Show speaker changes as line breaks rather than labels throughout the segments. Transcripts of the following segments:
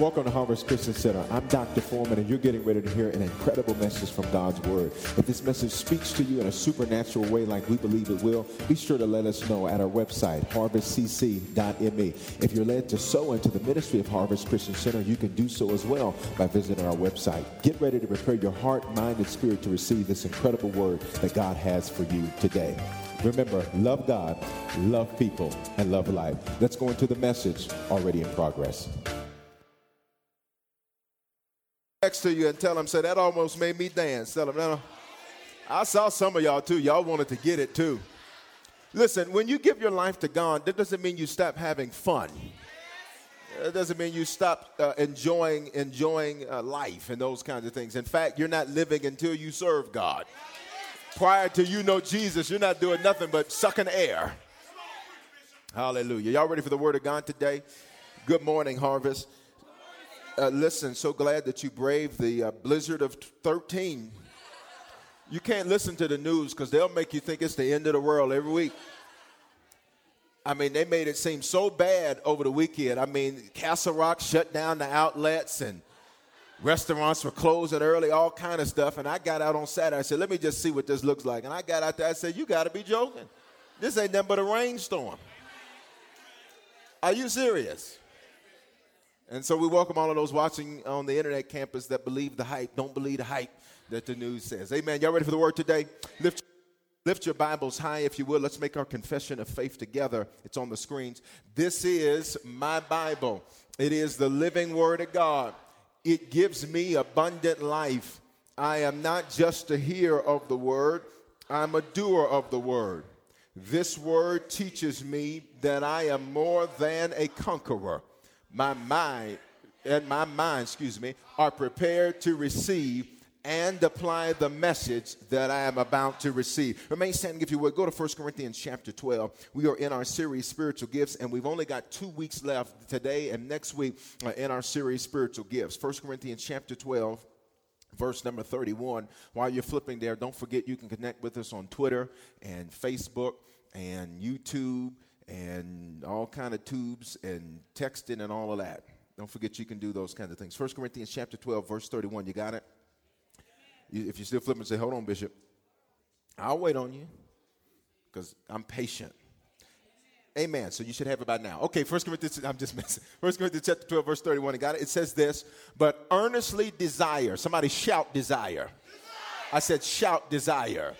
Welcome to Harvest Christian Center. I'm Dr. Foreman, and you're getting ready to hear an incredible message from God's Word. If this message speaks to you in a supernatural way, like we believe it will, be sure to let us know at our website, harvestcc.me. If you're led to sow into the ministry of Harvest Christian Center, you can do so as well by visiting our website. Get ready to prepare your heart, mind, and spirit to receive this incredible word that God has for you today. Remember, love God, love people, and love life. Let's go into the message already in progress
next to you and tell them, say, that almost made me dance. Tell them, no. I saw some of y'all too. Y'all wanted to get it too. Listen, when you give your life to God, that doesn't mean you stop having fun. It doesn't mean you stop uh, enjoying enjoying uh, life and those kinds of things. In fact, you're not living until you serve God. Prior to you know Jesus, you're not doing nothing but sucking air. Hallelujah. Y'all ready for the word of God today? Good morning, Harvest. Uh, listen, so glad that you braved the uh, blizzard of 13. You can't listen to the news because they'll make you think it's the end of the world every week. I mean, they made it seem so bad over the weekend. I mean, Castle Rock shut down the outlets and restaurants were closing early, all kind of stuff. And I got out on Saturday. I said, let me just see what this looks like. And I got out there. I said, you got to be joking. This ain't nothing but a rainstorm. Are you serious? And so we welcome all of those watching on the internet campus that believe the hype, don't believe the hype that the news says. Amen. Y'all ready for the word today? Lift, lift your Bibles high, if you will. Let's make our confession of faith together. It's on the screens. This is my Bible, it is the living word of God. It gives me abundant life. I am not just a hearer of the word, I'm a doer of the word. This word teaches me that I am more than a conqueror my mind and my mind, excuse me, are prepared to receive and apply the message that I am about to receive. Remain standing if you would. Go to 1 Corinthians chapter 12. We are in our series Spiritual Gifts, and we've only got two weeks left today and next week uh, in our series Spiritual Gifts. 1 Corinthians chapter 12 verse number 31 while you're flipping there don't forget you can connect with us on twitter and facebook and youtube and all kind of tubes and texting and all of that. Don't forget you can do those kinds of things. First Corinthians chapter 12, verse 31. You got it? You, if you're still flipping, say, hold on, Bishop. I'll wait on you because I'm patient. Amen. So you should have it by now. Okay, First Corinthians, I'm just messing. First Corinthians chapter 12, verse 31. You got it? It says this, but earnestly desire. Somebody shout desire. desire. I said shout desire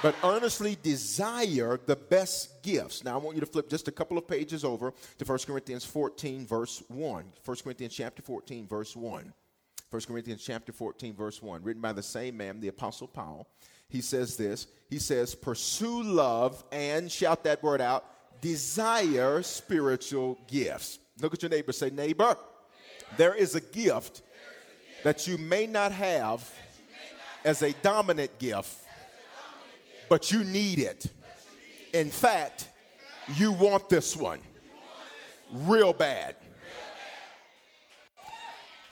but earnestly desire the best gifts. Now, I want you to flip just a couple of pages over to 1 Corinthians 14, verse 1. 1 Corinthians chapter 14, verse 1. 1 Corinthians chapter 14, verse 1, written by the same man, the Apostle Paul. He says this He says, Pursue love and, shout that word out, desire spiritual gifts. Look at your neighbor, say, Neighbor, there is a gift that you may not have as a dominant gift but you need it. In fact, you want this one real bad.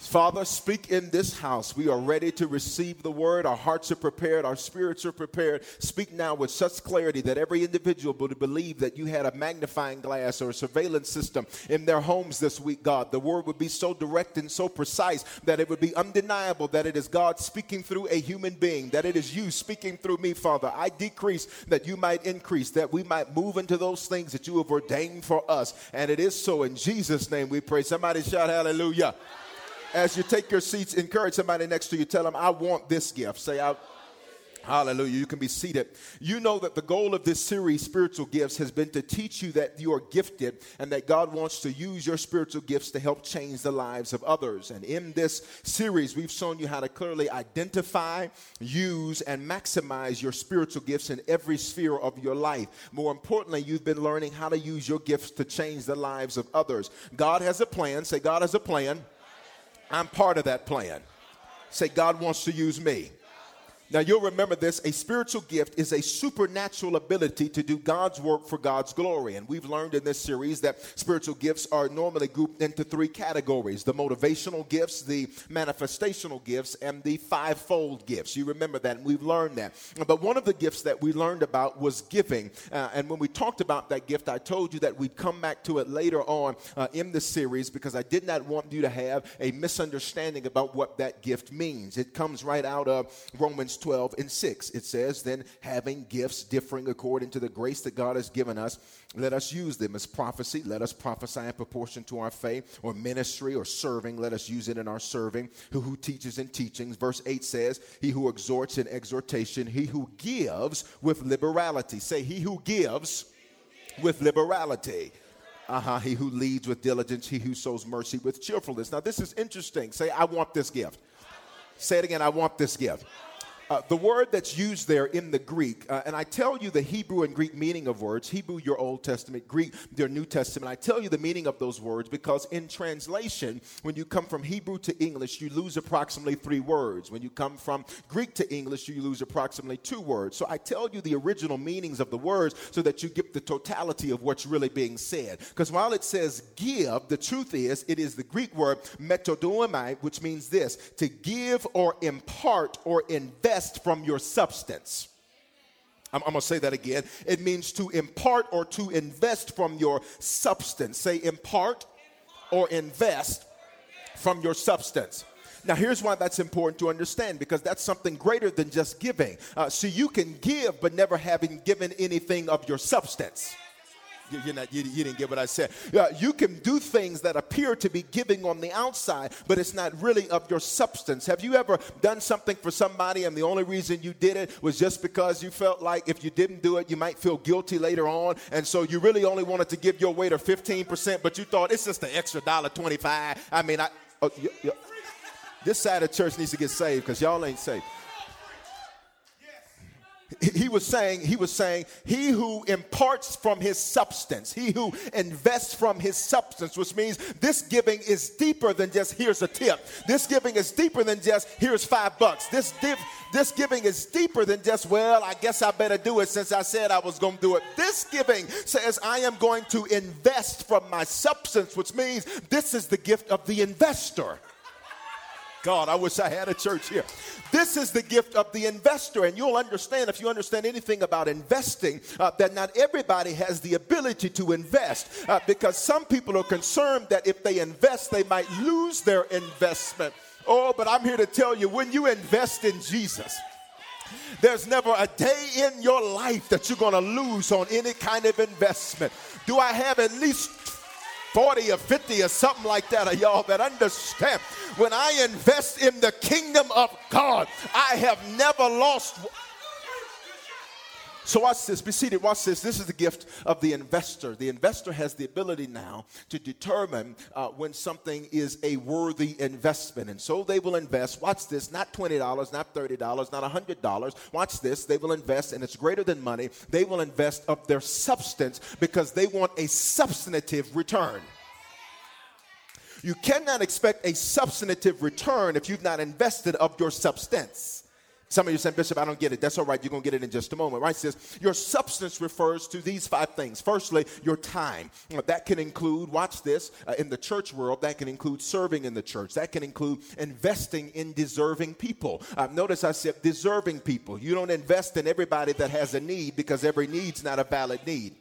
Father, speak in this house. We are ready to receive the word. Our hearts are prepared. Our spirits are prepared. Speak now with such clarity that every individual would believe that you had a magnifying glass or a surveillance system in their homes this week, God. The word would be so direct and so precise that it would be undeniable that it is God speaking through a human being, that it is you speaking through me, Father. I decrease that you might increase, that we might move into those things that you have ordained for us. And it is so. In Jesus' name we pray. Somebody shout hallelujah. As you take your seats, encourage somebody next to you. Tell them, I want this gift. Say, I. Hallelujah. You can be seated. You know that the goal of this series, Spiritual Gifts, has been to teach you that you are gifted and that God wants to use your spiritual gifts to help change the lives of others. And in this series, we've shown you how to clearly identify, use, and maximize your spiritual gifts in every sphere of your life. More importantly, you've been learning how to use your gifts to change the lives of others. God has a plan. Say, God has a plan. I'm part of that plan. Say, God wants to use me. Now, you'll remember this a spiritual gift is a supernatural ability to do God's work for God's glory. And we've learned in this series that spiritual gifts are normally grouped into three categories the motivational gifts, the manifestational gifts, and the fivefold gifts. You remember that, and we've learned that. But one of the gifts that we learned about was giving. Uh, and when we talked about that gift, I told you that we'd come back to it later on uh, in the series because I did not want you to have a misunderstanding about what that gift means. It comes right out of Romans 12 and 6. It says, Then having gifts differing according to the grace that God has given us, let us use them as prophecy. Let us prophesy in proportion to our faith, or ministry, or serving. Let us use it in our serving. Who, who teaches in teachings. Verse 8 says, He who exhorts in exhortation, he who gives with liberality. Say, He who gives with liberality. Uh huh. He who leads with diligence, he who sows mercy with cheerfulness. Now, this is interesting. Say, I want this gift. Say it again. I want this gift. Uh, the word that's used there in the Greek, uh, and I tell you the Hebrew and Greek meaning of words, Hebrew, your Old Testament, Greek, your New Testament. I tell you the meaning of those words because in translation, when you come from Hebrew to English, you lose approximately three words. When you come from Greek to English, you lose approximately two words. So I tell you the original meanings of the words so that you get the totality of what's really being said. Because while it says give, the truth is it is the Greek word metadidomi, which means this to give or impart or invest from your substance. I'm, I'm to say that again. It means to impart or to invest from your substance. Say impart or invest from your substance. Now, here's why that's important to understand because that's something greater than just giving. Uh, so you can give, but never having given anything of your substance. You're not, you, you didn't get what I said. You can do things that appear to be giving on the outside, but it's not really of your substance. Have you ever done something for somebody and the only reason you did it was just because you felt like if you didn't do it, you might feel guilty later on? And so you really only wanted to give your waiter 15%, but you thought it's just an extra dollar 25. I mean, I, oh, this side of church needs to get saved because y'all ain't saved he was saying he was saying he who imparts from his substance he who invests from his substance which means this giving is deeper than just here's a tip. This giving is deeper than just here's five bucks. This div, this giving is deeper than just well i guess i better do it since i said i was going to do it. This giving says i am going to invest from my substance which means this is the gift of the investor God, I wish I had a church here. This is the gift of the investor, and you'll understand if you understand anything about investing uh, that not everybody has the ability to invest uh, because some people are concerned that if they invest, they might lose their investment. Oh, but I'm here to tell you when you invest in Jesus, there's never a day in your life that you're going to lose on any kind of investment. Do I have at least 40 or 50 or something like that of y'all that understand when I invest in the kingdom of God, I have never lost. So watch this. Be seated. Watch this. This is the gift of the investor. The investor has the ability now to determine uh, when something is a worthy investment, and so they will invest. Watch this. Not twenty dollars, not thirty dollars, not hundred dollars. Watch this. They will invest, and it's greater than money. They will invest of their substance because they want a substantive return. You cannot expect a substantive return if you've not invested of your substance. Some of you saying, Bishop, I don't get it. That's all right. You're going to get it in just a moment, right? It says, your substance refers to these five things. Firstly, your time. That can include, watch this, uh, in the church world, that can include serving in the church. That can include investing in deserving people. Uh, notice I said deserving people. You don't invest in everybody that has a need because every need's not a valid need.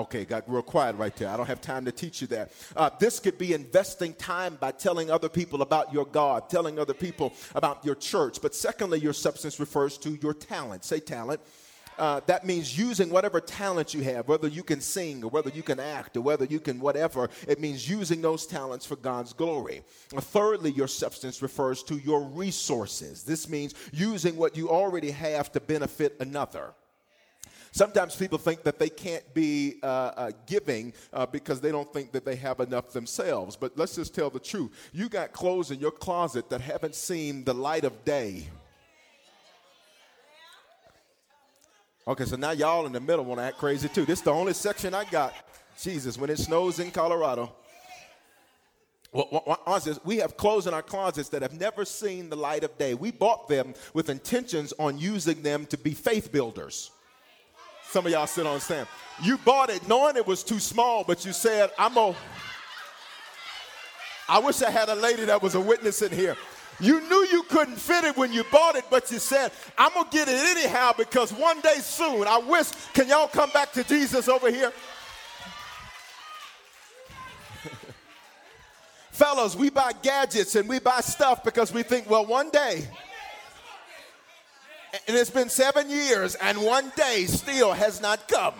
Okay, got real quiet right there. I don't have time to teach you that. Uh, this could be investing time by telling other people about your God, telling other people about your church. But secondly, your substance refers to your talent. Say talent. Uh, that means using whatever talent you have, whether you can sing or whether you can act or whether you can whatever. It means using those talents for God's glory. Uh, thirdly, your substance refers to your resources. This means using what you already have to benefit another. Sometimes people think that they can't be uh, uh, giving uh, because they don't think that they have enough themselves. But let's just tell the truth. You got clothes in your closet that haven't seen the light of day. Okay, so now y'all in the middle want to act crazy too. This is the only section I got. Jesus, when it snows in Colorado. Well, we have clothes in our closets that have never seen the light of day. We bought them with intentions on using them to be faith builders. Some of y'all sit on stand. You bought it knowing it was too small, but you said, I'm a. I wish I had a lady that was a witness in here. You knew you couldn't fit it when you bought it, but you said, I'm going to get it anyhow because one day soon, I wish, can y'all come back to Jesus over here? Fellows, we buy gadgets and we buy stuff because we think, well, one day and it's been seven years, and one day still has not come.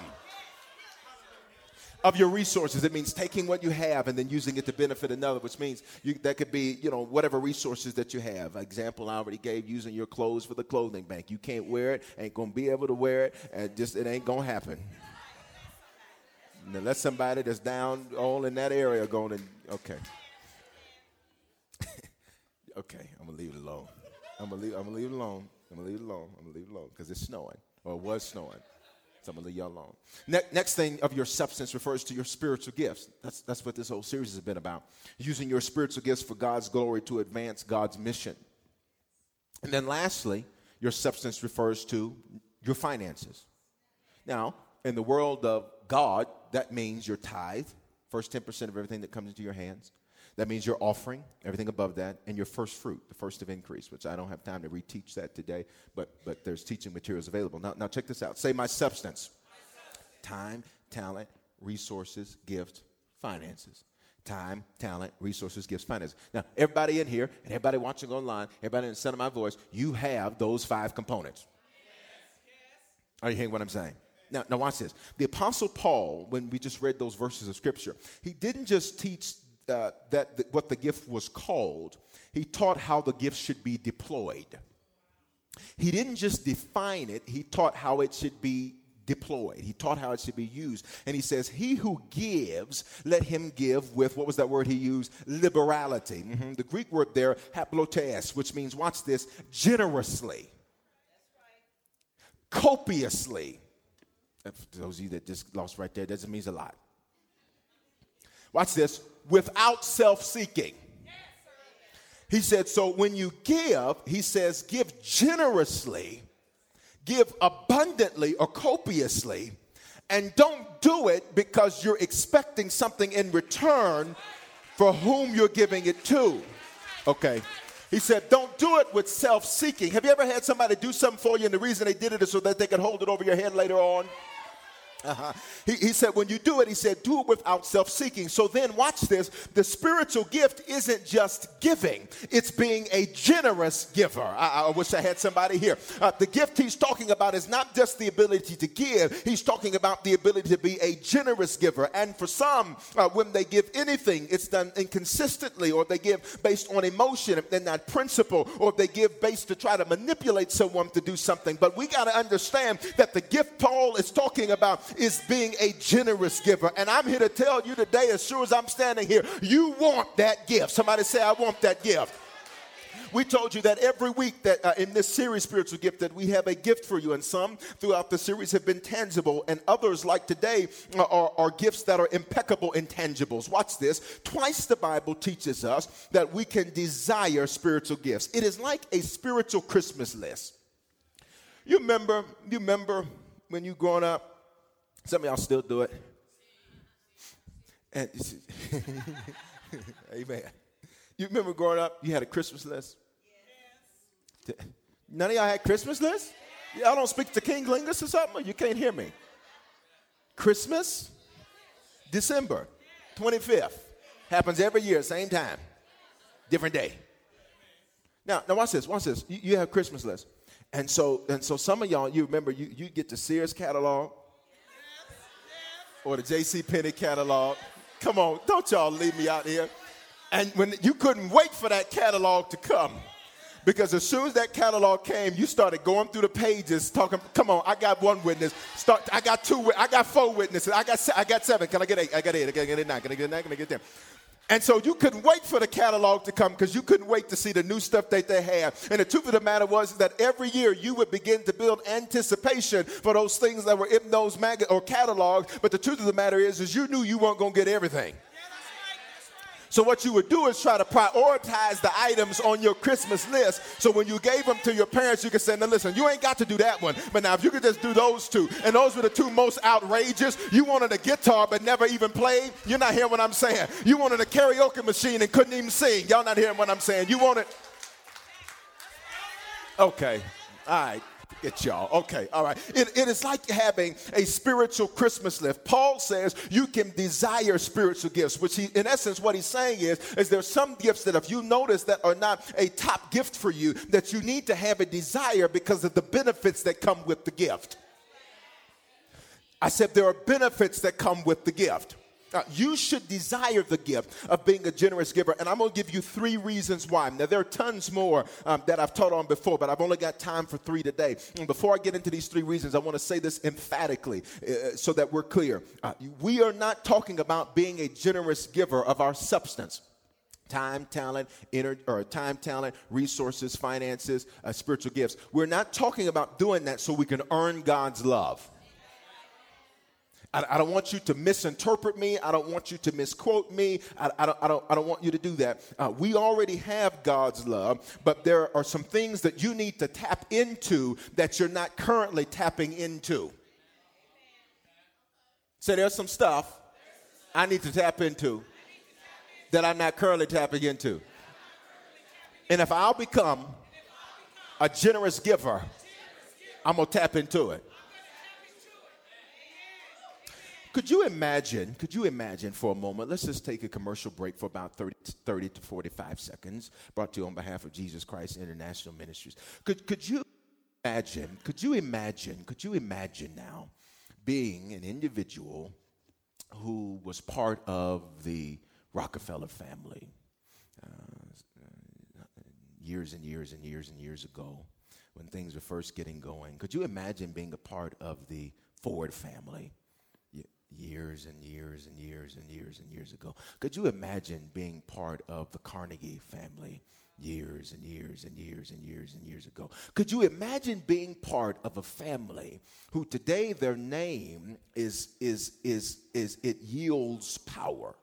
Of your resources, it means taking what you have and then using it to benefit another, which means you, that could be, you know, whatever resources that you have. Example I already gave, using your clothes for the clothing bank. You can't wear it, ain't gonna be able to wear it, and just it ain't gonna happen. Unless somebody that's down all in that area going to, okay. okay, I'm gonna leave it alone. I'm gonna leave, I'm gonna leave it alone. I'm gonna leave it alone. I'm gonna leave it alone because it's snowing or it was snowing. So I'm gonna leave you alone. Ne- next thing of your substance refers to your spiritual gifts. That's that's what this whole series has been about. Using your spiritual gifts for God's glory to advance God's mission. And then lastly, your substance refers to your finances. Now, in the world of God, that means your tithe, first 10% of everything that comes into your hands. That means your offering, everything above that, and your first fruit, the first of increase, which I don't have time to reteach that today, but, but there's teaching materials available. Now, now check this out. Say my substance. my substance. Time, talent, resources, gift, finances. Time, talent, resources, gifts, finances. Now, everybody in here and everybody watching online, everybody in the sound of my voice, you have those five components. Yes, yes. Are you hearing what I'm saying? Now, now watch this. The Apostle Paul, when we just read those verses of Scripture, he didn't just teach that what the gift was called, he taught how the gift should be deployed. He didn't just define it, he taught how it should be deployed. He taught how it should be used. And he says, He who gives, let him give with, what was that word he used? Liberality. Mm-hmm. The Greek word there, haplotes, which means, watch this, generously, copiously. For those of you that just lost right there, that means a lot. Watch this without self seeking. He said, so when you give, he says, give generously, give abundantly or copiously, and don't do it because you're expecting something in return for whom you're giving it to. Okay. He said, Don't do it with self seeking. Have you ever had somebody do something for you and the reason they did it is so that they could hold it over your head later on? Uh-huh. He, he, said, when you do it, he said, do it without self seeking. So then, watch this. The spiritual gift isn't just giving, it's being a generous giver. I, I wish I had somebody here. Uh, the gift he's talking about is not just the ability to give, he's talking about the ability to be a generous giver. And for some, uh, when they give anything, it's done inconsistently, or they give based on emotion and not principle, or they give based to try to manipulate someone to do something. But we got to understand that the gift Paul is talking about is being a generous giver. And I'm here to tell you today, as sure as I'm standing here, you want that gift. Somebody say, I want that gift. We told you that every week that uh, in this series, Spiritual Gift, that we have a gift for you. And some throughout the series have been tangible, and others, like today, uh, are, are gifts that are impeccable intangibles. Watch this. Twice the Bible teaches us that we can desire spiritual gifts. It is like a spiritual Christmas list. You remember, you remember when you growing up, some of y'all still do it. And amen. You remember growing up, you had a Christmas list? Yes. None of y'all had Christmas lists? Y'all don't speak to King Lingus or something? you can't hear me? Christmas, December 25th. Happens every year, same time, different day. Now, now watch this, watch this. You, you have Christmas list. And so, and so some of y'all, you remember you, you get the Sears catalog or the J.C. Penney catalog. Come on, don't y'all leave me out here. And when you couldn't wait for that catalog to come. Because as soon as that catalog came, you started going through the pages, talking. Come on, I got one witness. Start. I got two. I got four witnesses. I got. I got seven. Can I get eight? I got eight. I got. Nine. Can I get nine? Can I get ten? And so you couldn't wait for the catalog to come because you couldn't wait to see the new stuff that they had. And the truth of the matter was that every year you would begin to build anticipation for those things that were in those mag- or catalogs. But the truth of the matter is, is you knew you weren't going to get everything. So what you would do is try to prioritize the items on your Christmas list. So when you gave them to your parents, you could say, now listen, you ain't got to do that one. But now if you could just do those two, and those were the two most outrageous. You wanted a guitar but never even played. You're not hearing what I'm saying. You wanted a karaoke machine and couldn't even sing. Y'all not hearing what I'm saying. You wanted. Okay. All right. Get y'all. Okay, all right. It, it is like having a spiritual Christmas lift. Paul says you can desire spiritual gifts, which he, in essence, what he's saying is, is there's some gifts that if you notice that are not a top gift for you, that you need to have a desire because of the benefits that come with the gift. I said there are benefits that come with the gift. Uh, you should desire the gift of being a generous giver. And I'm going to give you three reasons why. Now, there are tons more um, that I've taught on before, but I've only got time for three today. And before I get into these three reasons, I want to say this emphatically uh, so that we're clear. Uh, we are not talking about being a generous giver of our substance time, talent, inner, or time, talent, resources, finances, uh, spiritual gifts. We're not talking about doing that so we can earn God's love. I, I, don't want you to misinterpret me. I don't want you to misquote me. I, I don't, I, don't, I don't want you to do that. Uh, we already have God's love, but there are some things that you need to tap into that you're not currently tapping into. So there's some stuff I need to tap into that I'm not currently tapping into. And if I'll become a generous giver, I'm going to tap into it. Could you imagine, could you imagine for a moment, let's just take a commercial break for about 30, 30 to 45 seconds, brought to you on behalf of Jesus Christ International Ministries. Could, could you imagine, could you imagine, could you imagine now being an individual who was part of the Rockefeller family uh, years and years and years and years ago when things were first getting going? Could you imagine being a part of the Ford family? Years and years and years and years and years ago. Could you imagine being part of the Carnegie family years and years and years and years and years ago? Could you imagine being part of a family who today their name is is is is it yields power?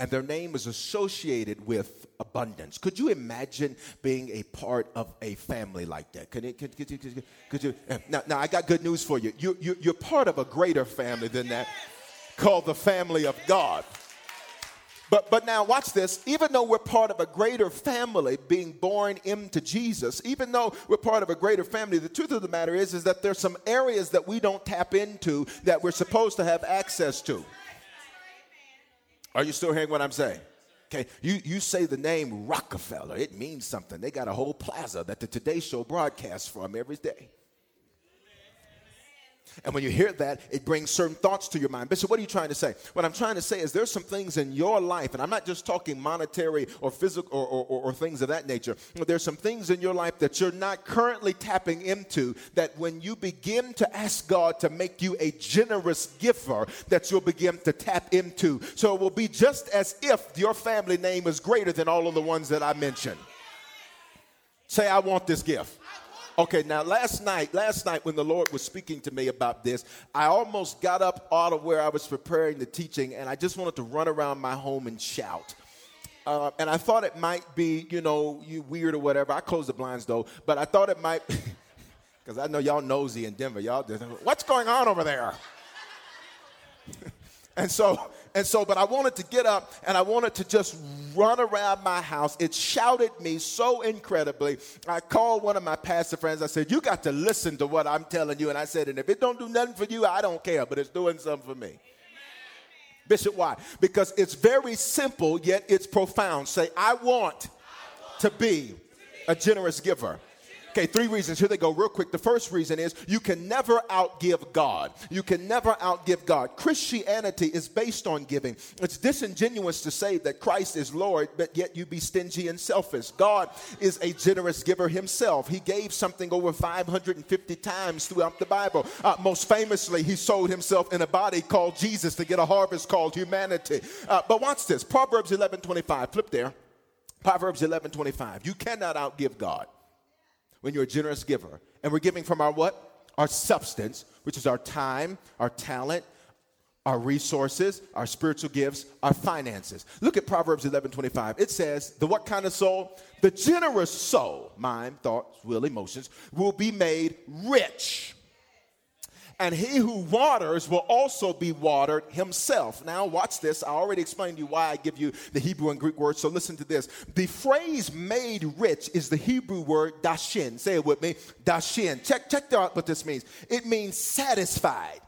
And their name is associated with abundance. Could you imagine being a part of a family like that? Could, it, could, could, you, could, could you? Eh, now, now, I got good news for you. you, you you're part of a greater family than that called the family of God. But, but now, watch this. Even though we're part of a greater family being born into Jesus, even though we're part of a greater family, the truth of the matter is, is that there's some areas that we don't tap into that we're supposed to have access to. Are you still hearing what I'm saying? Okay, you, you say the name Rockefeller, it means something. They got a whole plaza that the Today Show broadcasts from every day. And when you hear that, it brings certain thoughts to your mind. Bishop, what are you trying to say? What I'm trying to say is there's some things in your life, and I'm not just talking monetary or physical or, or, or, things of that nature. But there's some things in your life that you're not currently tapping into that when you begin to ask God to make you a generous giver, that you'll begin to tap into. So it will be just as if your family name is greater than all of the ones that I mentioned. Say, I want this gift. Okay, now last night, last night when the Lord was speaking to me about this, I almost got up out of where I was preparing the teaching and I just wanted to run around my home and shout. Uh, and I thought it might be, you know, you weird or whatever. I closed the blinds though, but I thought it might, because I know y'all nosy in Denver. Y'all, what's going on over there? and so and so, but I wanted to get up and I wanted to just run around my house. It shouted me so incredibly. I called one of my pastor friends. I said, You got to listen to what I'm telling you. And I said, And if it don't do nothing for you, I don't care, but it's doing something for me. Bishop, why? Because it's very simple, yet it's profound. Say, I want to be a generous giver. Okay, three reasons. Here they go, real quick. The first reason is you can never outgive God. You can never outgive God. Christianity is based on giving. It's disingenuous to say that Christ is Lord, but yet you be stingy and selfish. God is a generous giver himself. He gave something over 550 times throughout the Bible. Uh, most famously, he sold himself in a body called Jesus to get a harvest called humanity. Uh, but watch this Proverbs 11 25. Flip there. Proverbs 11 25. You cannot outgive God when you're a generous giver. And we're giving from our what? Our substance, which is our time, our talent, our resources, our spiritual gifts, our finances. Look at Proverbs 11 25. It says, The what kind of soul? The generous soul, mind, thoughts, will, emotions, will be made rich and he who waters will also be watered himself. Now, watch this. I already explained to you why I give you the Hebrew and Greek words, so listen to this. The phrase made rich is the Hebrew word dashin. Say it with me dashin. Check, check out what this means. It means satisfied.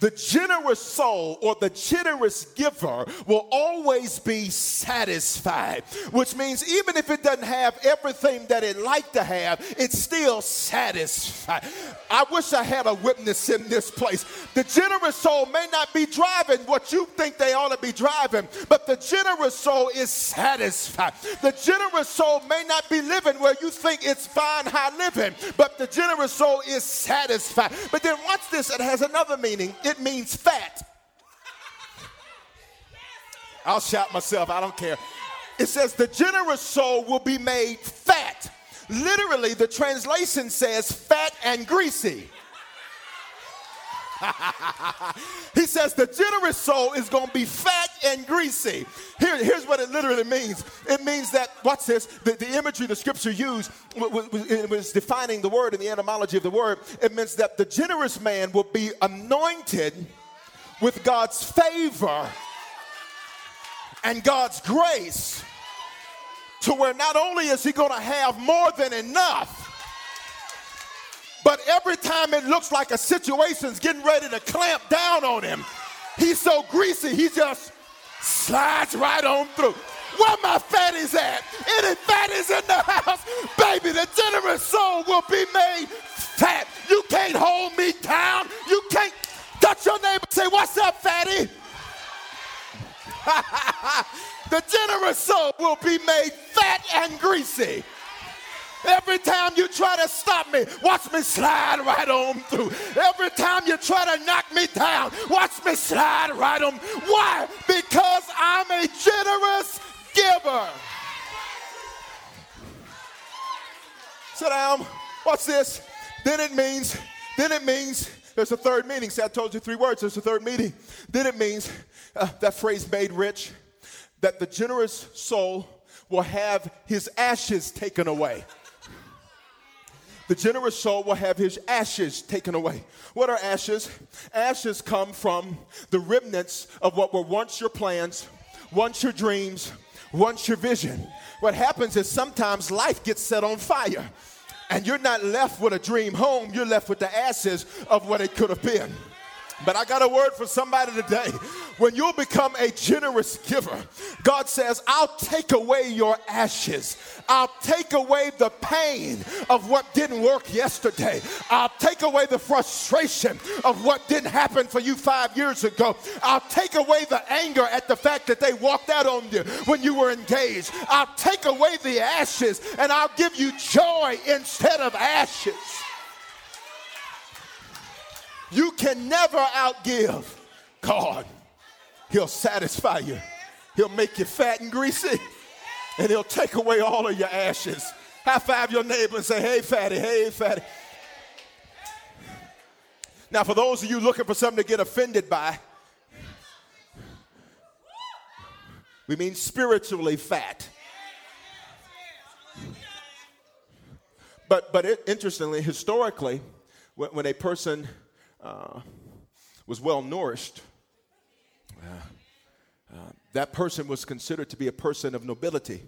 The generous soul or the generous giver will always be satisfied, which means even if it doesn't have everything that it like to have, it's still satisfied. I wish I had a witness in this place. The generous soul may not be driving what you think they ought to be driving, but the generous soul is satisfied. The generous soul may not be living where you think it's fine high living, but the generous soul is satisfied. But then watch this, it has another meaning. It means fat. I'll shout myself, I don't care. It says, the generous soul will be made fat. Literally, the translation says fat and greasy. he says the generous soul is going to be fat and greasy. Here, here's what it literally means it means that, watch this, the, the imagery the scripture used was, defining the word and the etymology of the word. It means that the generous man will be anointed with God's favor and God's grace to where not only is he going to have more than enough, but every time it looks like a situation's getting ready to clamp down on him, he's so greasy, he just slides right on through. Where my fatties at? Any fatties in the house? Baby, the generous soul will be made fat. You can't hold me down. You can't touch your neighbor say, What's up, fatty? the generous soul will be made fat and greasy. Every time you try to stop me, watch me slide right on through. Every time you try to knock me down, watch me slide right on. Why? Because I'm a generous giver. Sit down. Watch this. Then it means, then it means, there's a third meaning. See, I told you three words. There's a third meaning. Then it means, uh, that phrase made rich, that the generous soul will have his ashes taken away. The generous soul will have his ashes taken away. What are ashes? Ashes come from the remnants of what were once your plans, once your dreams, once your vision. What happens is sometimes life gets set on fire, and you're not left with a dream home, you're left with the ashes of what it could have been. But I got a word for somebody today. when you become a generous giver, God says, I'll take away your ashes. I'll take away the pain of what didn't work yesterday. I'll take away the frustration of what didn't happen for you five years ago. I'll take away the anger at the fact that they walked out on you when you were engaged. I'll take away the ashes and I'll give you joy instead of ashes. You can never outgive God. He'll satisfy you. He'll make you fat and greasy, and he'll take away all of your ashes. High five your neighbor and say, hey, fatty, hey, fatty. Now, for those of you looking for something to get offended by, we mean spiritually fat. But, but it, interestingly, historically, when, when a person uh, was well nourished, uh, uh, that person was considered to be a person of nobility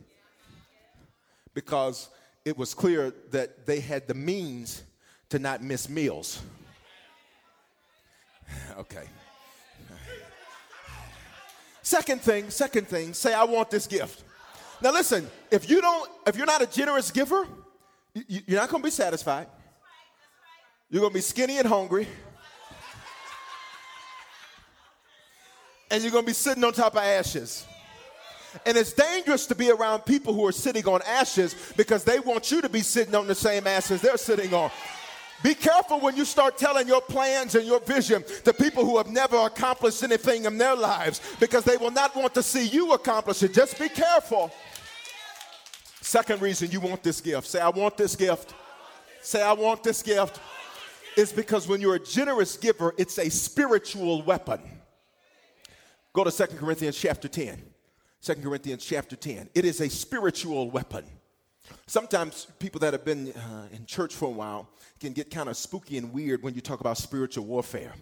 because it was clear that they had the means to not miss meals. okay. Second thing, second thing, say, I want this gift. Now listen, if you don't, if you're not a generous giver, you're not gonna be satisfied. You're gonna be skinny and hungry. And you're going to be sitting on top of ashes. And it's dangerous to be around people who are sitting on ashes because they want you to be sitting on the same ashes they're sitting on. Be careful when you start telling your plans and your vision to people who have never accomplished anything in their lives because they will not want to see you accomplish it. Just be careful. Second reason you want this gift say, I want this gift. Say, I want this gift. Is because when you're a generous giver, it's a spiritual weapon. Go to 2 Corinthians chapter 10. 2 Corinthians chapter 10. It is a spiritual weapon. Sometimes people that have been uh, in church for a while can get kind of spooky and weird when you talk about spiritual warfare.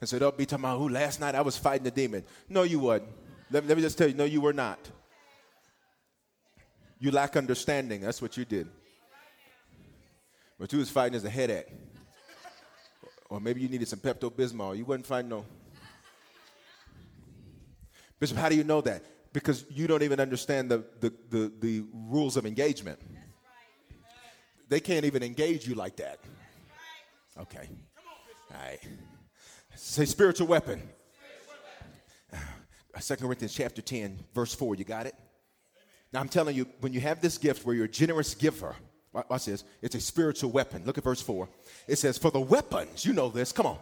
And so they'll be talking about, who last night I was fighting a demon. No, you would not Let, let me just tell you, no, you were not. You lack understanding. That's what you did. What you was fighting is a headache. Or maybe you needed some Pepto Bismol. You wasn't fighting no Bishop, how do you know that? Because you don't even understand the, the, the, the rules of engagement. They can't even engage you like that. Okay. All right. Say spiritual weapon. Uh, Second Corinthians chapter 10, verse 4. You got it? Now I'm telling you, when you have this gift where you're a generous giver, watch this, it's a spiritual weapon. Look at verse 4. It says, For the weapons, you know this, come on.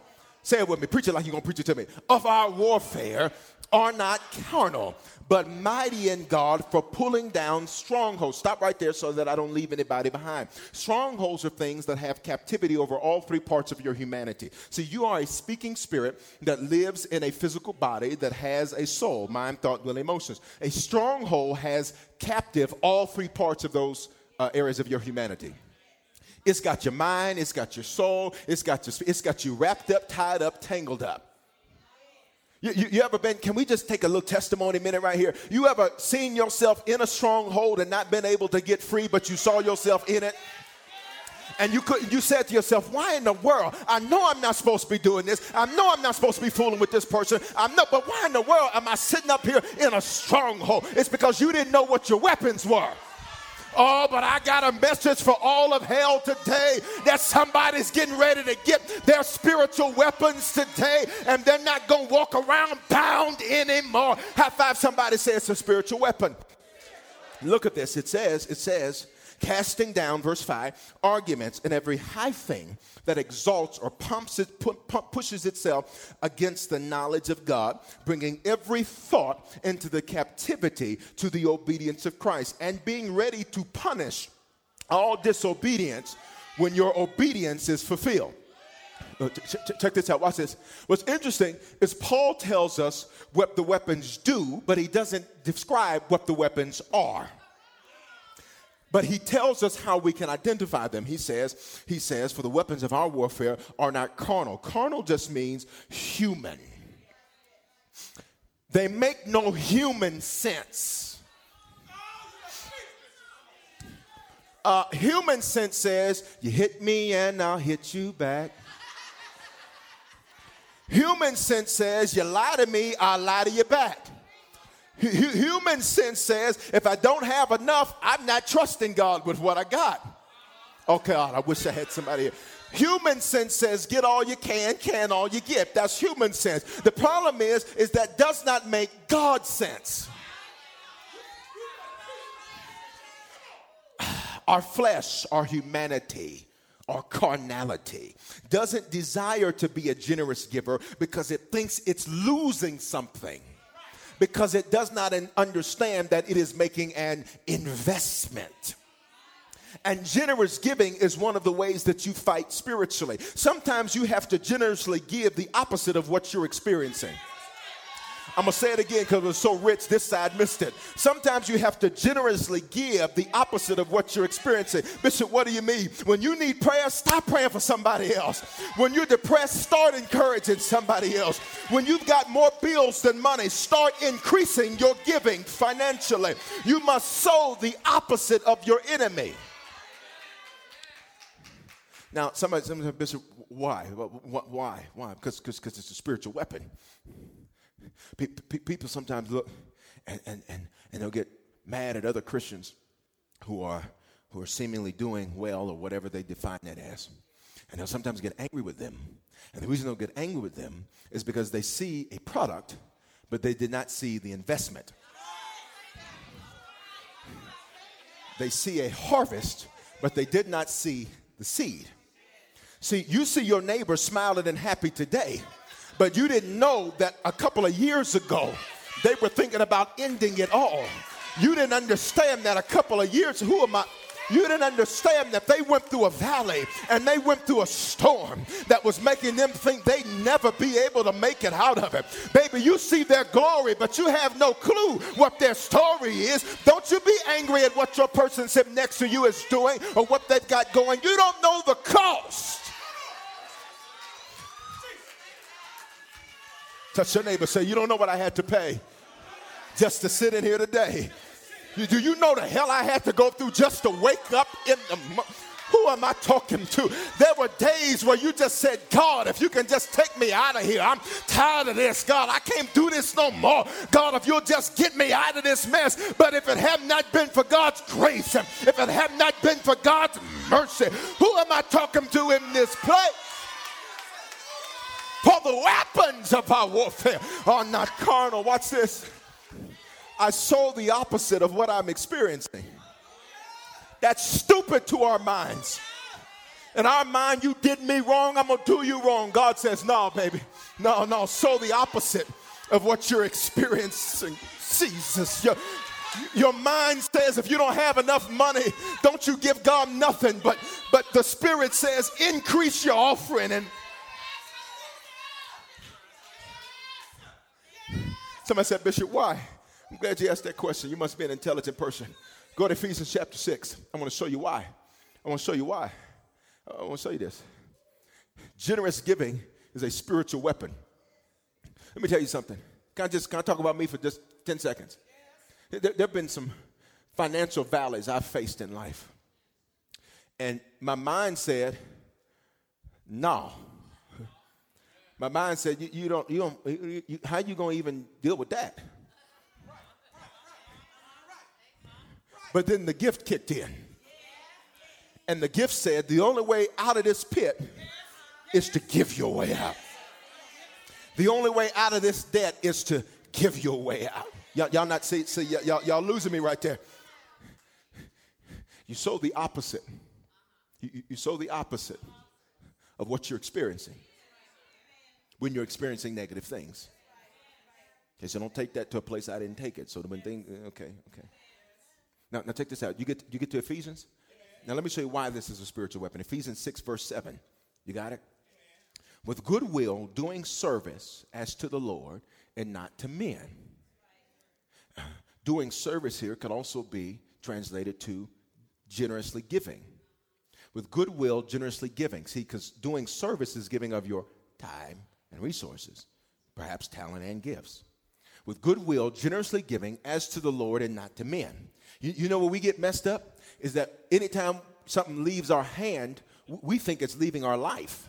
Say it with me. Preach it like you're going to preach it to me. Of our warfare are not carnal, but mighty in God for pulling down strongholds. Stop right there so that I don't leave anybody behind. Strongholds are things that have captivity over all three parts of your humanity. So you are a speaking spirit that lives in a physical body that has a soul, mind, thought, will, emotions. A stronghold has captive all three parts of those uh, areas of your humanity. It's got your mind, it's got your soul, it's got your, it's got you wrapped up, tied up, tangled up. You, you, you, ever been, can we just take a little testimony minute right here? You ever seen yourself in a stronghold and not been able to get free, but you saw yourself in it? And you could you said to yourself, why in the world? I know I'm not supposed to be doing this. I know I'm not supposed to be fooling with this person. I'm not, but why in the world am I sitting up here in a stronghold? It's because you didn't know what your weapons were. Oh, but I got a message for all of hell today that somebody's getting ready to get their spiritual weapons today and they're not going to walk around bound anymore. High five somebody says it's a spiritual weapon. Look at this. It says, it says, casting down, verse 5, arguments and every high thing that exalts or pumps it, pu- pushes itself against the knowledge of God, bringing every thought into the captivity to the obedience of Christ, and being ready to punish all disobedience when your obedience is fulfilled. Uh, check this out. Watch this. What's interesting is Paul tells us what the weapons do, but he doesn't describe what the weapons are. But he tells us how we can identify them. He says, he says, for the weapons of our warfare are not carnal. Carnal just means human. They make no human sense. Uh, human sense says, you hit me and I'll hit you back. Human sense says, you lie to me, I'll lie to you back. Human sense says, if I don't have enough, I'm not trusting God with what I got. Oh God, I wish I had somebody here. Human sense says, get all you can, can all you get. That's human sense. The problem is, is that does not make God sense. Our flesh, our humanity, our carnality doesn't desire to be a generous giver because it thinks it's losing something because it does not understand that it is making an investment. And generous giving is one of the ways that you fight spiritually. Sometimes you have to generously give the opposite of what you're experiencing. I'm gonna say it again because it was so rich, this side missed it. Sometimes you have to generously give the opposite of what you're experiencing. Bishop, what do you mean? When you need prayer, stop praying for somebody else. When you're depressed, start encouraging somebody else. When you've got more bills than money, start increasing your giving financially. You must sow the opposite of your enemy. Now, somebody, somebody Bishop, why? Why? Why? Because it's a spiritual weapon. People sometimes look and, and, and, and they'll get mad at other Christians who are who are seemingly doing well or whatever they define that as. And they'll sometimes get angry with them. And the reason they'll get angry with them is because they see a product, but they did not see the investment. They see a harvest, but they did not see the seed. See, you see your neighbor smiling and happy today, but you didn't know that a couple of years ago they were thinking about ending it all. You didn't understand that a couple of years, who am I? You didn't understand that they went through a valley and they went through a storm that was making them think they'd never be able to make it out of it. Baby, you see their glory, but you have no clue what their story is. Don't you be angry at what your person sitting next to you is doing or what they've got going. You don't know the cost. Touch your neighbor, say, You don't know what I had to pay just to sit in here today. Do you know the hell I had to go through just to wake up in the. Who am I talking to? There were days where you just said, God, if you can just take me out of here, I'm tired of this. God, I can't do this no more. God, if you'll just get me out of this mess. But if it had not been for God's grace, if it had not been for God's mercy, who am I talking to in this place? For the weapons of our warfare are not carnal. Watch this. I saw the opposite of what I'm experiencing. That's stupid to our minds. In our mind, you did me wrong, I'm gonna do you wrong. God says, no, baby. No, no, so the opposite of what you're experiencing. Jesus, your, your mind says if you don't have enough money, don't you give God nothing. But but the Spirit says increase your offering and Somebody said, Bishop, why? I'm glad you asked that question. You must be an intelligent person. Go to Ephesians chapter 6. I want to show you why. I want to show you why. I want to show you this. Generous giving is a spiritual weapon. Let me tell you something. Can I just can I talk about me for just 10 seconds? There, there have been some financial valleys I've faced in life. And my mind said, no, my mind said, you, you don't, you don't, you, you, how you going to even deal with that? But then the gift kicked in. And the gift said, the only way out of this pit is to give your way out. The only way out of this debt is to give your way out. Y'all, y'all not see, see y'all, y'all losing me right there. You sow the opposite. You, you sow the opposite of what you're experiencing when you're experiencing negative things. Okay, so don't take that to a place I didn't take it. So when things, eh, okay, okay. Now, now take this out. You get, you get to Ephesians? Now let me show you why this is a spiritual weapon. Ephesians 6, verse 7. You got it? With goodwill, doing service as to the Lord and not to men. Doing service here could also be translated to generously giving. With goodwill, generously giving. See, because doing service is giving of your time, and resources, perhaps talent and gifts. With goodwill, generously giving as to the Lord and not to men. You, you know where we get messed up? Is that anytime something leaves our hand, we think it's leaving our life.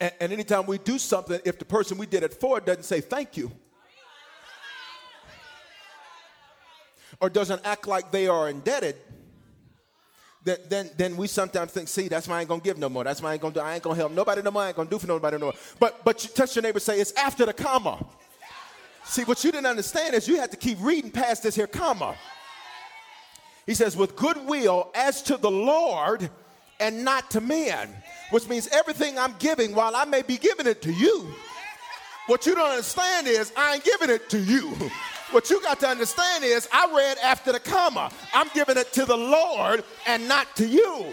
And, and anytime we do something, if the person we did it for doesn't say thank you, or doesn't act like they are indebted, then, then, then we sometimes think, see, that's why I ain't gonna give no more. That's why I ain't gonna do, I ain't gonna help nobody no more. I ain't gonna do for nobody no more. But, but you touch your neighbor say, it's after the comma. See, what you didn't understand is you had to keep reading past this here comma. He says, with goodwill as to the Lord and not to men, which means everything I'm giving, while I may be giving it to you, what you don't understand is I ain't giving it to you. What you got to understand is I read after the comma. I'm giving it to the Lord and not to you,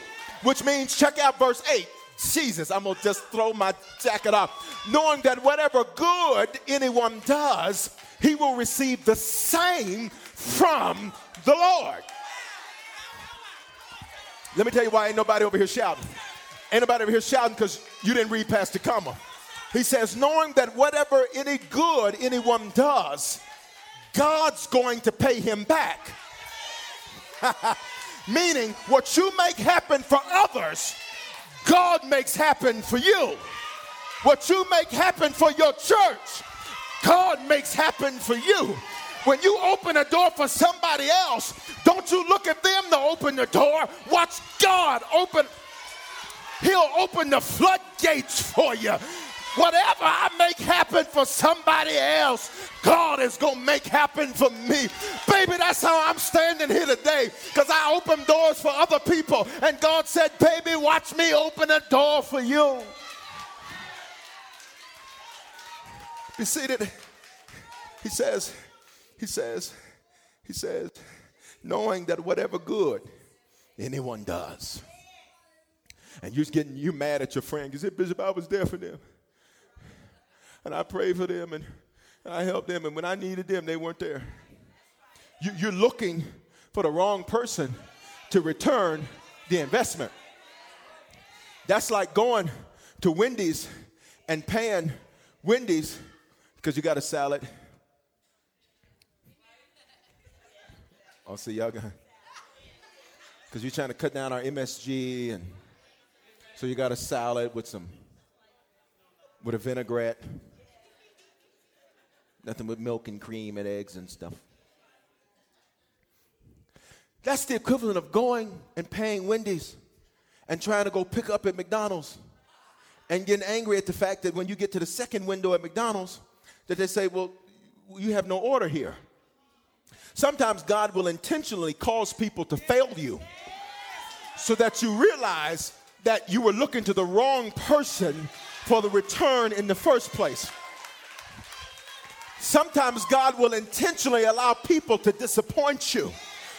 which means check out verse 8. Jesus, I'm going to just throw my jacket off. Knowing that whatever good anyone does, he will receive the same from the Lord. Let me tell you why ain't nobody over here shouting. Ain't nobody over here shouting because you didn't read past the comma. He says, knowing that whatever any good anyone does, God's going to pay him back. Meaning, what you make happen for others, God makes happen for you. What you make happen for your church, God makes happen for you. When you open a door for somebody else, don't you look at them to open the door. Watch God open. He'll open the floodgates for you. Whatever I make happen for somebody else, God is going to make happen for me. Baby, that's how I'm standing here today because I opened doors for other people. And God said, Baby, watch me open a door for you. Be seated. He says, He says, He says, knowing that whatever good anyone does, and you're getting you mad at your friend. You said, Bishop, I was there for them and I prayed for them and, I helped them. And when I needed them, they weren't there. You, you're looking for the wrong person to return the investment. That's like going to Wendy's and paying Wendy's because you got a salad. I'll oh, see y'all got because you're trying to cut down our MSG and so you got a salad with some with a vinaigrette Nothing but milk and cream and eggs and stuff. That's the equivalent of going and paying Wendy's and trying to go pick up at McDonald's and getting angry at the fact that when you get to the second window at McDonald's, that they say, well, you have no order here. Sometimes God will intentionally cause people to fail you so that you realize that you were looking to the wrong person for the return in the first place. Sometimes God will intentionally allow people to disappoint you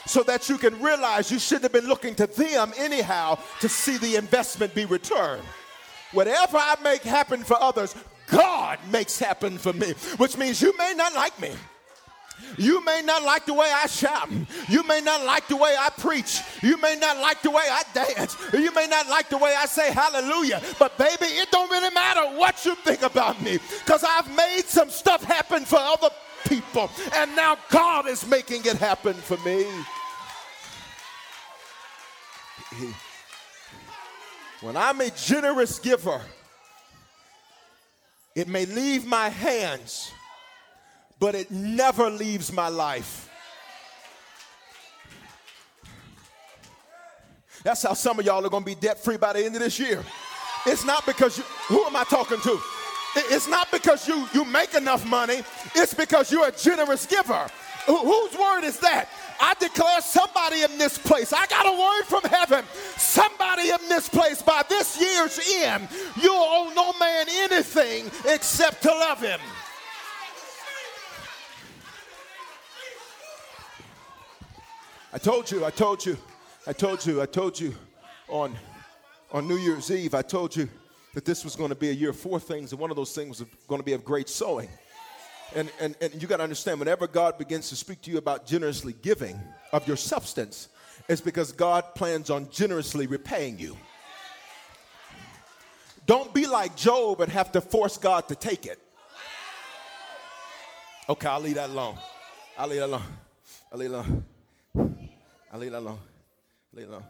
so that you can realize you should have been looking to them anyhow to see the investment be returned. Whatever I make happen for others, God makes happen for me, which means you may not like me. You may not like the way I shout. You may not like the way I preach. You may not like the way I dance. You may not like the way I say hallelujah. But baby, it don't really matter what you think about me because I've made some stuff happen for other people. And now God is making it happen for me. When I'm a generous giver, it may leave my hands but it never leaves my life. That's how some of y'all are going to be debt free by the end of this year. It's not because you, who am I talking to? It's not because you, you make enough money, it's because you're a generous giver. Wh- whose word is that? I declare somebody in this place, I got a word from heaven. Somebody in this place by this year's end, you'll owe no man anything except to love him. I told you, I told you, I told you, I told you on, on New Year's Eve, I told you that this was going to be a year of four things, and one of those things was going to be of great sowing. And, and, and you got to understand, whenever God begins to speak to you about generously giving of your substance, it's because God plans on generously repaying you. Don't be like Job and have to force God to take it. Okay, I'll leave that alone. I'll leave that alone. I'll leave that alone. I leave that alone. I leave that alone.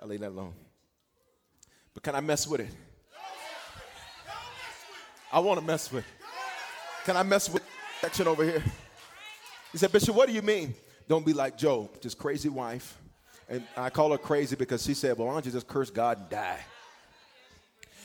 I leave that alone. But can I mess with it? I want to mess with. Can I mess with section over here? He said, Bishop, what do you mean? Don't be like Job, this crazy wife. And I call her crazy because she said, Well, why don't you just curse God and die?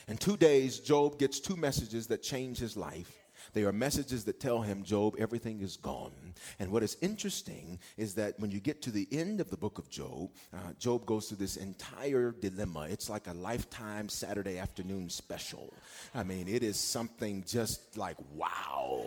In two days, Job gets two messages that change his life. They are messages that tell him, Job, everything is gone. And what is interesting is that when you get to the end of the book of Job, uh, Job goes through this entire dilemma. It's like a lifetime Saturday afternoon special. I mean, it is something just like, wow.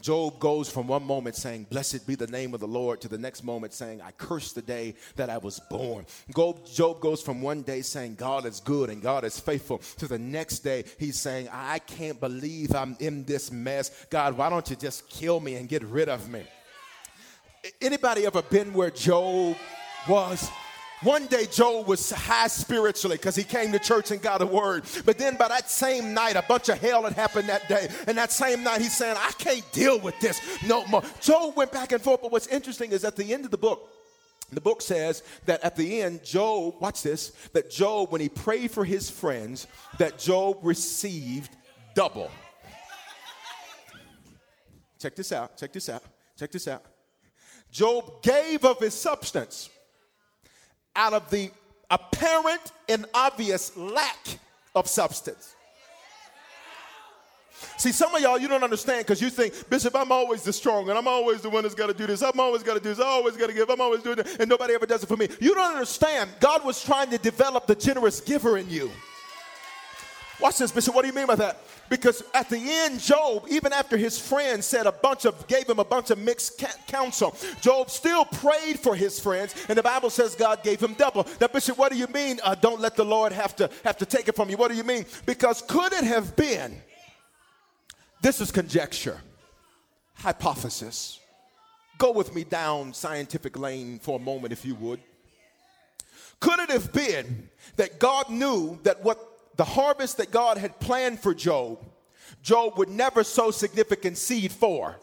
Job goes from one moment saying, Blessed be the name of the Lord, to the next moment saying, I curse the day that I was born. Job goes from one day saying, God is good and God is faithful, to the next day he's saying, I can't believe I'm in this mess. God, why don't you just kill me and get rid of me? Anybody ever been where Job was? One day, Job was high spiritually because he came to church and got a word. But then, by that same night, a bunch of hell had happened that day. And that same night, he's saying, I can't deal with this no more. Job went back and forth. But what's interesting is at the end of the book, the book says that at the end, Job, watch this, that Job, when he prayed for his friends, that Job received double. Check this out, check this out, check this out. Job gave of his substance out of the apparent and obvious lack of substance. See, some of y'all, you don't understand because you think, Bishop, I'm always the strong and I'm always the one that's got to do this. I'm always got to do this. I always got to give. I'm always doing it. And nobody ever does it for me. You don't understand. God was trying to develop the generous giver in you. Watch this, Bishop. What do you mean by that? Because at the end, Job, even after his friends said a bunch of, gave him a bunch of mixed ca- counsel, Job still prayed for his friends, and the Bible says God gave him double. Now, Bishop, what do you mean? Uh, don't let the Lord have to have to take it from you. What do you mean? Because could it have been? This is conjecture, hypothesis. Go with me down scientific lane for a moment, if you would. Could it have been that God knew that what the harvest that God had planned for Job, Job would never sow significant seed for.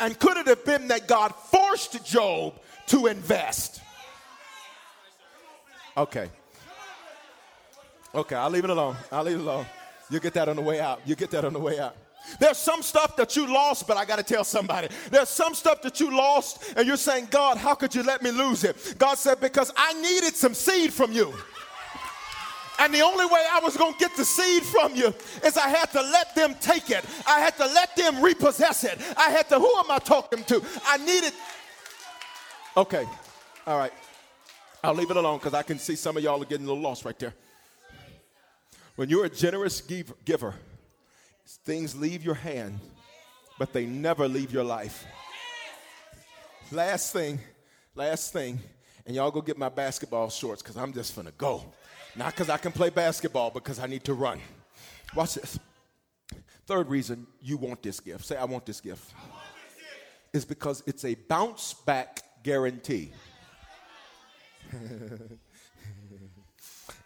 And could it have been that God forced Job to invest? Okay. Okay, I'll leave it alone. I'll leave it alone. You get that on the way out. You get that on the way out. There's some stuff that you lost, but I got to tell somebody. There's some stuff that you lost, and you're saying, God, how could you let me lose it? God said, Because I needed some seed from you. And the only way I was going to get the seed from you is I had to let them take it. I had to let them repossess it. I had to, who am I talking to? I needed. Okay, all right. I'll leave it alone because I can see some of y'all are getting a little lost right there. When you're a generous giver, things leave your hand, but they never leave your life. Last thing, last thing, and y'all go get my basketball shorts because I'm just gonna go. Not because I can play basketball, because I need to run. Watch this. Third reason you want this gift. Say, I want this gift. Is because it's a bounce back guarantee.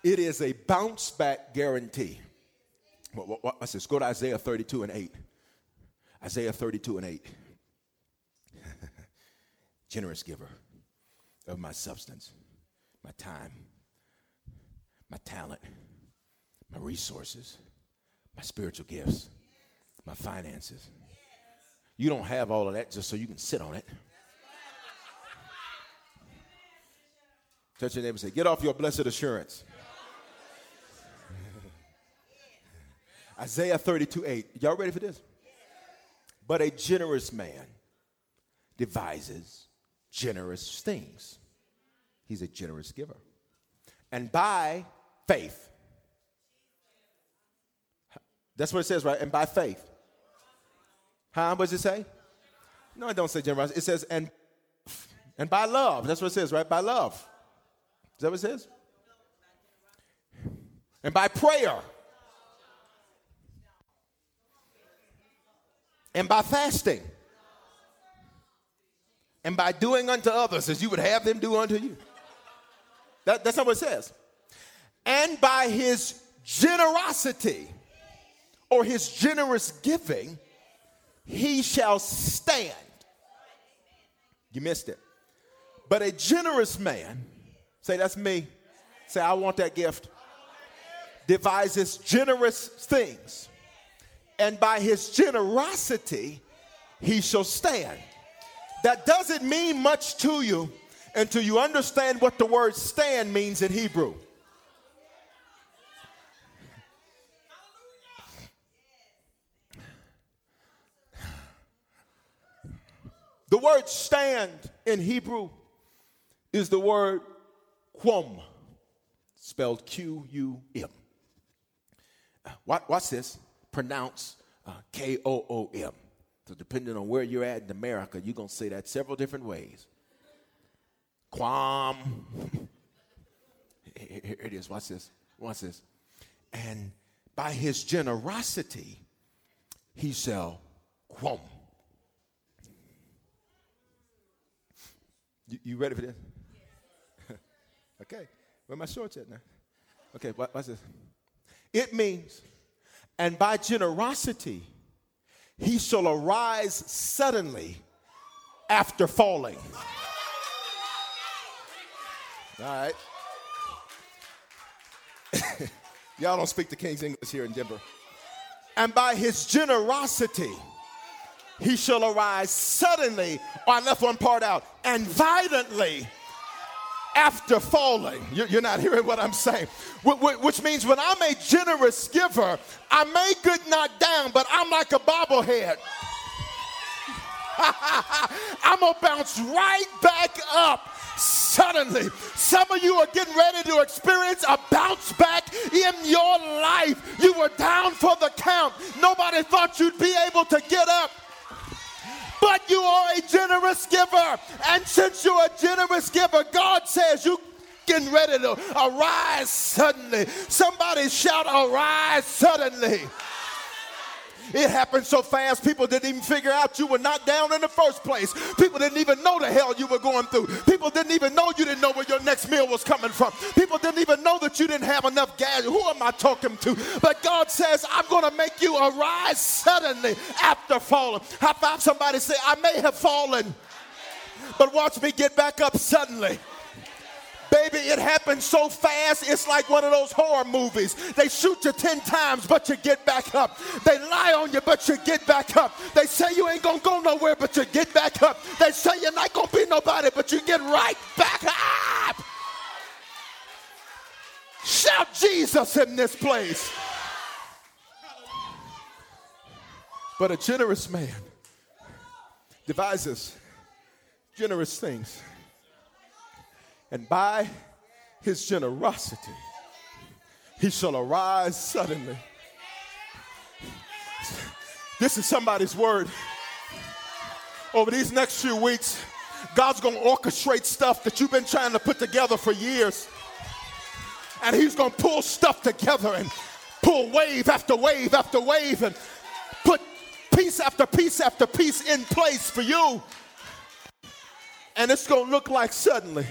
it is a bounce back guarantee. What's this? Go to Isaiah 32 and 8. Isaiah 32 and 8. Generous giver of my substance, my time, my talent, my resources, my spiritual gifts, my finances. You don't have all of that just so you can sit on it. Touch your neighbor and say, Get off your blessed assurance. Isaiah 32 8. Y'all ready for this? But a generous man devises generous things. He's a generous giver. And by faith. That's what it says, right? And by faith. How What does it say? No, it don't say generosity. It says, and, and by love. That's what it says, right? By love. Is that what it says? And by prayer. And by fasting. And by doing unto others as you would have them do unto you. That, that's not what it says and by his generosity or his generous giving, he shall stand. You missed it. But a generous man, say, That's me. Say, I want that gift. devises generous things, and by his generosity he shall stand. That doesn't mean much to you until you understand what the word stand means in Hebrew. The word stand in Hebrew is the word quom, spelled Q U M. Watch this, pronounce uh, K O O M. So, depending on where you're at in America, you're going to say that several different ways. Quam. Here it is. Watch this. Watch this. And by his generosity, he shall quom. You, you ready for this? okay. Where my shorts at now? Okay, watch this. It means, and by generosity, he shall arise suddenly after falling. All right. Y'all don't speak the King's English here in Denver. And by his generosity, he shall arise suddenly, or I left one part out, and violently after falling. You're not hearing what I'm saying. Which means when I'm a generous giver, I may get knocked down, but I'm like a bobblehead. I'm gonna bounce right back up suddenly. Some of you are getting ready to experience a bounce back in your life. You were down for the count. Nobody thought you'd be able to get up but you are a generous giver. And since you're a generous giver, God says you getting ready to arise suddenly. Somebody shout, arise suddenly. It happened so fast, people didn't even figure out you were not down in the first place. People didn't even know the hell you were going through. People didn't even know you didn't know where your next meal was coming from. People didn't even know that you didn't have enough gas. Who am I talking to? But God says, I'm going to make you arise suddenly after falling. High five somebody say, I may have fallen, but watch me get back up suddenly. Baby, it happens so fast, it's like one of those horror movies. They shoot you 10 times, but you get back up. They lie on you, but you get back up. They say you ain't gonna go nowhere, but you get back up. They say you're not gonna be nobody, but you get right back up. Shout Jesus in this place. But a generous man devises generous things and by his generosity, he shall arise suddenly. This is somebody's word. Over these next few weeks, God's to orchestrate stuff that you've been trying to put together for years. And He's to pull stuff together and pull wave after wave after wave and put piece after piece after piece in place for you. And it's to look like suddenly.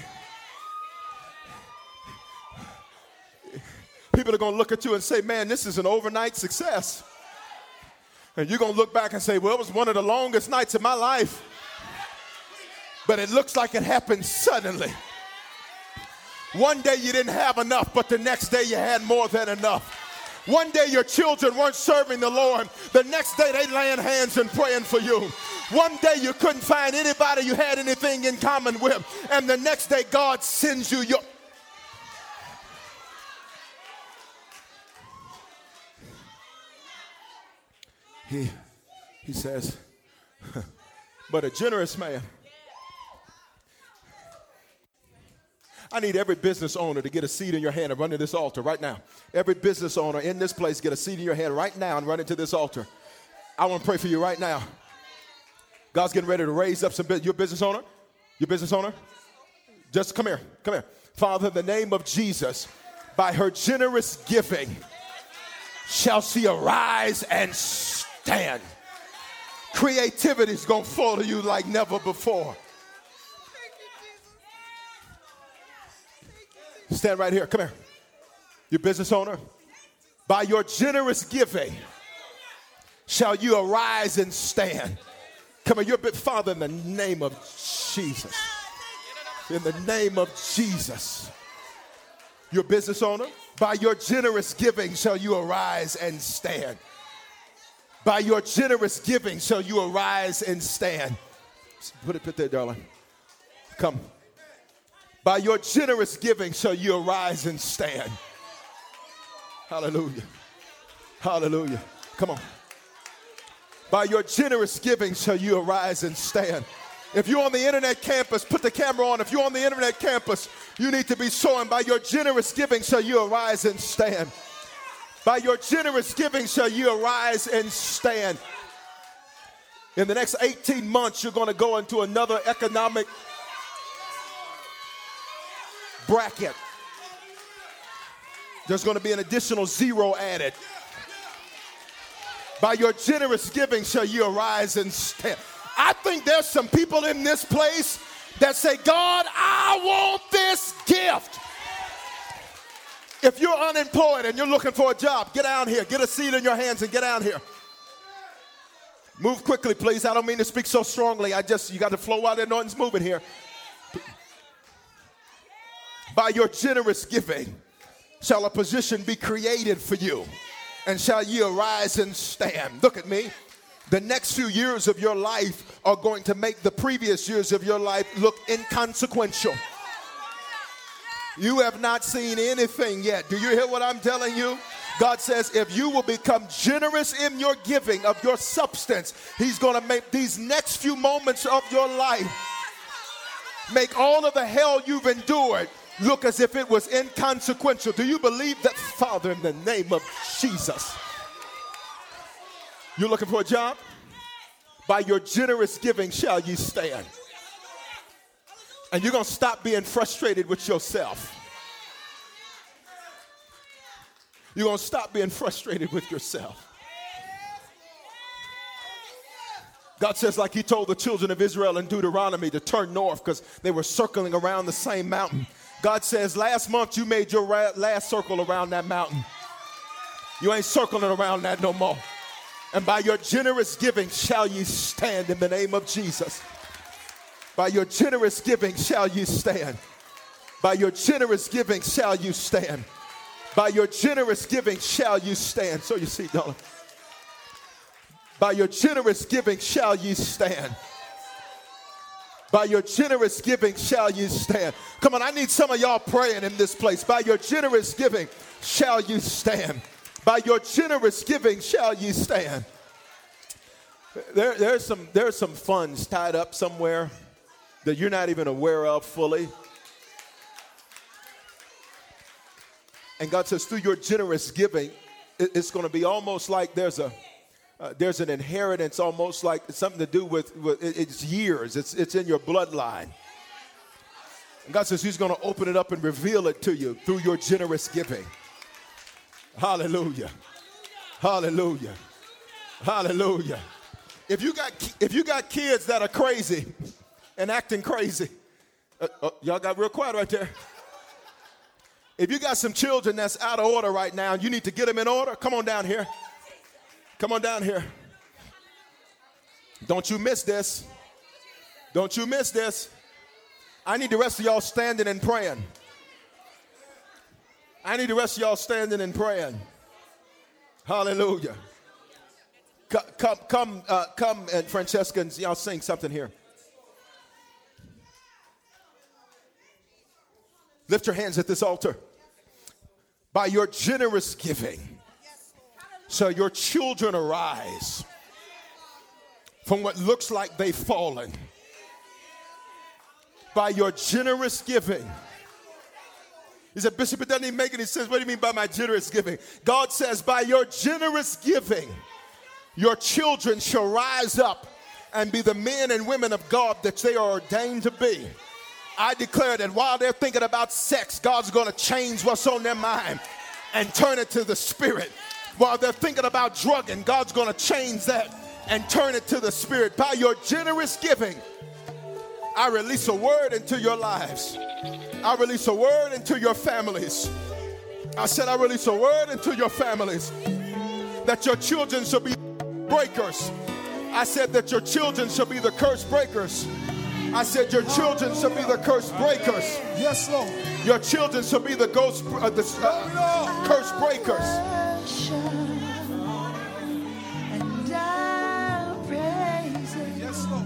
People are going to look at you and say, man, this is an overnight success. And you're going to look back and say, well, it was one of the longest nights of my life. But it looks like it happened suddenly. One day you didn't have enough, but the next day you had more than enough. One day your children weren't serving the Lord. The next day they laying hands and praying for you. One day you couldn't find anybody you had anything in common with. And the next day God sends you your he, he says, but a generous man. I need every business owner to get a seed in your hand and run to this altar right now. Every business owner in this place, get a seed in your hand right now and run into this altar. I want to pray for you right now. God's getting ready to raise up some business. Your business owner? Your business owner? Just come here. Come here. Father, in the name of Jesus, by her generous giving, shall she arise and stand. Creativity is going to follow you like never before. Stand right here. Come here. Your business owner. By your generous giving shall you arise and stand. Come here, your father in the name of Jesus. In the name of Jesus. Your business owner, By your generous giving shall you arise and stand. By your generous giving shall you arise and stand. Put it, put there, darling. Come. By your generous giving shall you arise and stand. Hallelujah. Hallelujah. Come on. By your generous giving shall you arise and stand. If you're on the internet campus, put the camera on. If you're on the internet campus, you need to be sowing. By your generous giving shall you arise and stand. By your generous giving shall you arise and stand. In the next 18 months, you're going to go into another economic bracket. There's going to be an additional zero added. By your generous giving shall you arise and stand. I think there's some people in this place that say, God, I want this gift. If you're unemployed and you're looking for a job, get down here, get a seat in your hands and get down here. Move quickly, please. I don't mean to speak so strongly. I just, you got to flow while there. Nothing's moving here. By your generous giving shall a position be created for you, and shall ye arise and stand. Look at me. The next few years of your life are going to make the previous years of your life look inconsequential. You have not seen anything yet. Do you hear what I'm telling you? God says, if you will become generous in your giving of your substance, He's going to make these next few moments of your life make all of the hell you've endured look as if it was inconsequential. Do you believe that, Father, in the name of Jesus? You're looking for a job? By your generous giving shall you stand. And you're going to stop being frustrated with yourself. You're going to stop being frustrated with yourself. God says, like He told the children of Israel in Deuteronomy to turn north because they were circling around the same mountain. God says, last month you made your last circle around that mountain. You ain't circling around that no more. And by your generous giving shall ye stand in the name of Jesus. By your generous giving shall you stand. By your generous giving shall you stand. By your generous giving shall you stand. So you see, darling. By your generous giving shall you stand. By your generous giving shall you stand. Come on, I need some of y'all praying in this place. By your generous giving shall you stand. By your generous giving shall you stand. There, there's, some, there's some funds tied up somewhere that you're not even aware of fully. And God says, through your generous giving, it's going to be almost like there's a uh, there's an inheritance almost like something to do with, with it's years, it's, it's in your bloodline. And God says He's going to open it up and reveal it to you through your generous giving. Hallelujah. Hallelujah. Hallelujah. If you got if you got kids that are crazy and acting crazy, uh, uh, y'all got real quiet right there. If you got some children that's out of order right now, you need to get them in order. Come on down here. Come on down here. Don't you miss this. Don't you miss this. I need the rest of y'all standing and praying. I need the rest of y'all standing and praying. Hallelujah. Come, come, uh, come and Francescans, y'all sing something here. Lift your hands at this altar. By your generous giving, so your children arise from what looks like they've fallen by your generous giving. He said, Bishop, it doesn't even make any sense. What do you mean by my generous giving? God says, by your generous giving, your children shall rise up and be the men and women of God that they are ordained to be. I declare that while they're thinking about sex, God's going to change what's on their mind and turn it to the spirit while they're thinking about drugging, God's going to change that and turn it to the Spirit. By your generous giving, I release a word into your lives. I release a word into your families. I said, I release a word into your families that your children shall be breakers. I said that your children shall be the curse breakers. I said, Your children shall be the curse breakers.
Yes, Lord.
Your children shall be the ghost, uh, the uh, curse breakers.
And I'll praise it.
Yes, Lord.